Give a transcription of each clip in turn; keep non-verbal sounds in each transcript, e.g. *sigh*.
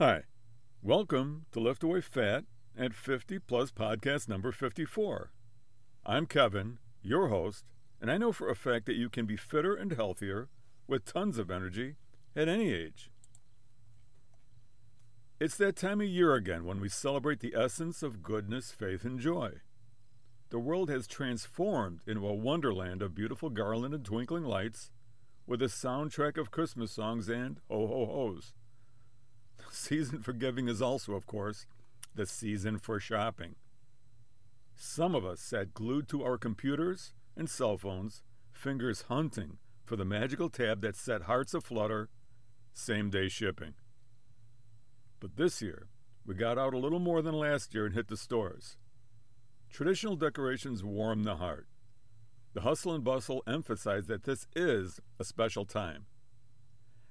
Hi, welcome to Lift Away Fat at 50 Plus Podcast number 54. I'm Kevin, your host, and I know for a fact that you can be fitter and healthier with tons of energy at any age. It's that time of year again when we celebrate the essence of goodness, faith, and joy. The world has transformed into a wonderland of beautiful garland and twinkling lights with a soundtrack of Christmas songs and ho ho ho's. Season for giving is also, of course, the season for shopping. Some of us sat glued to our computers and cell phones, fingers hunting for the magical tab that set hearts aflutter same day shipping. But this year, we got out a little more than last year and hit the stores. Traditional decorations warm the heart. The hustle and bustle emphasize that this is a special time.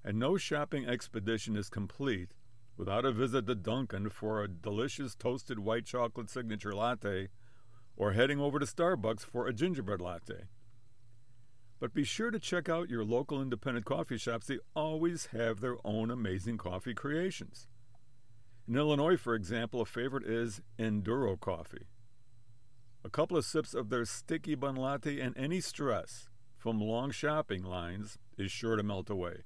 And no shopping expedition is complete without a visit to Dunkin' for a delicious toasted white chocolate signature latte or heading over to Starbucks for a gingerbread latte. But be sure to check out your local independent coffee shops. They always have their own amazing coffee creations. In Illinois, for example, a favorite is Enduro Coffee. A couple of sips of their sticky bun latte and any stress from long shopping lines is sure to melt away.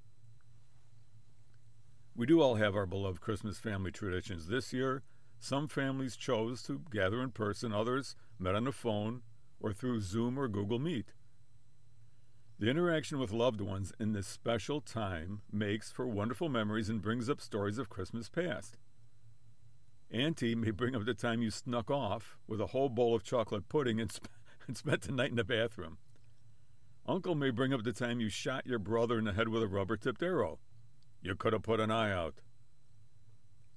We do all have our beloved Christmas family traditions. This year, some families chose to gather in person, others met on the phone or through Zoom or Google Meet. The interaction with loved ones in this special time makes for wonderful memories and brings up stories of Christmas past. Auntie may bring up the time you snuck off with a whole bowl of chocolate pudding and, sp- *laughs* and spent the night in the bathroom. Uncle may bring up the time you shot your brother in the head with a rubber tipped arrow. You could have put an eye out.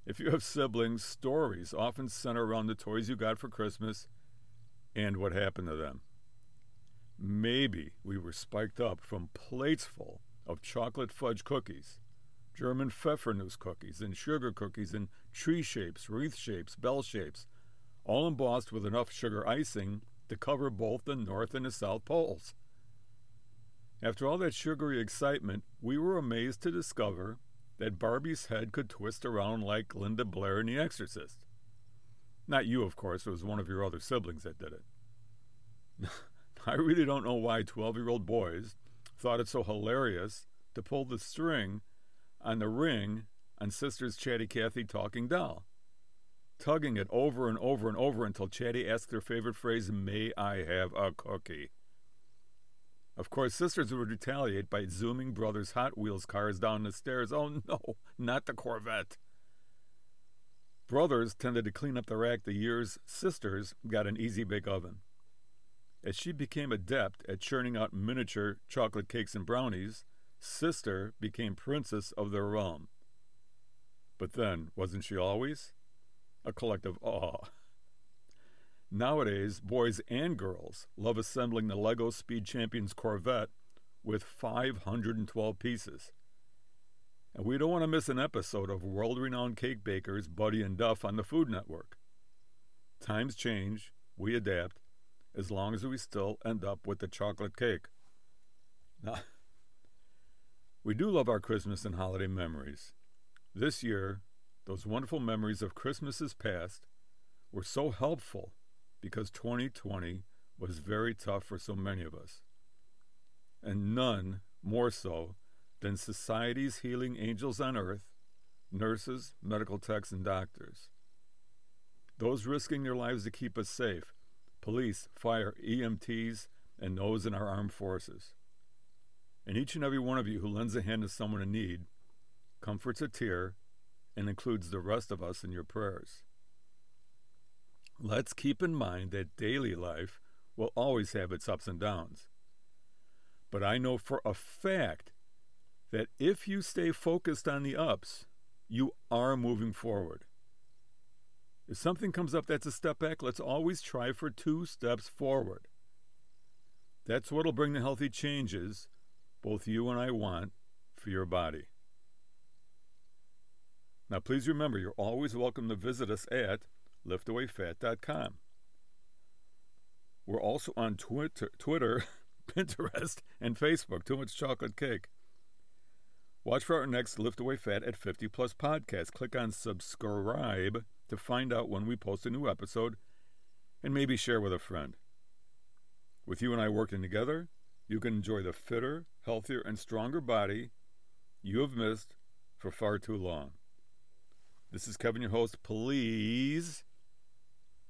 If you have siblings, stories often center around the toys you got for Christmas and what happened to them. Maybe we were spiked up from plates full of chocolate fudge cookies, German Pfeffernuss cookies, and sugar cookies in tree shapes, wreath shapes, bell shapes, all embossed with enough sugar icing to cover both the North and the South poles. After all that sugary excitement, we were amazed to discover that Barbie's head could twist around like Linda Blair in The Exorcist. Not you, of course, it was one of your other siblings that did it. *laughs* I really don't know why 12 year old boys thought it so hilarious to pull the string on the ring on Sister's Chatty Cathy talking doll, tugging it over and over and over until Chatty asked their favorite phrase, May I have a cookie? Of course, sisters would retaliate by zooming brothers' Hot Wheels cars down the stairs. Oh no, not the Corvette. Brothers tended to clean up the rack the years sisters got an easy bake oven. As she became adept at churning out miniature chocolate cakes and brownies, sister became princess of their realm. But then, wasn't she always? A collective awe. *laughs* Nowadays, boys and girls love assembling the LEGO Speed Champions Corvette with 512 pieces. And we don't want to miss an episode of world renowned cake bakers Buddy and Duff on the Food Network. Times change, we adapt, as long as we still end up with the chocolate cake. Now, *laughs* we do love our Christmas and holiday memories. This year, those wonderful memories of Christmases past were so helpful because 2020 was very tough for so many of us. And none more so than society's healing angels on earth, nurses, medical techs, and doctors. Those risking their lives to keep us safe police, fire, EMTs, and those in our armed forces. And each and every one of you who lends a hand to someone in need comforts a tear and includes the rest of us in your prayers. Let's keep in mind that daily life will always have its ups and downs. But I know for a fact that if you stay focused on the ups, you are moving forward. If something comes up that's a step back, let's always try for two steps forward. That's what'll bring the healthy changes both you and I want for your body. Now, please remember, you're always welcome to visit us at liftawayfat.com. We're also on Twitter, Twitter, *laughs* Pinterest, and Facebook. Too much chocolate cake. Watch for our next Lift Away Fat at 50 Plus podcast. Click on subscribe to find out when we post a new episode and maybe share with a friend. With you and I working together, you can enjoy the fitter, healthier, and stronger body you have missed for far too long. This is Kevin, your host. Please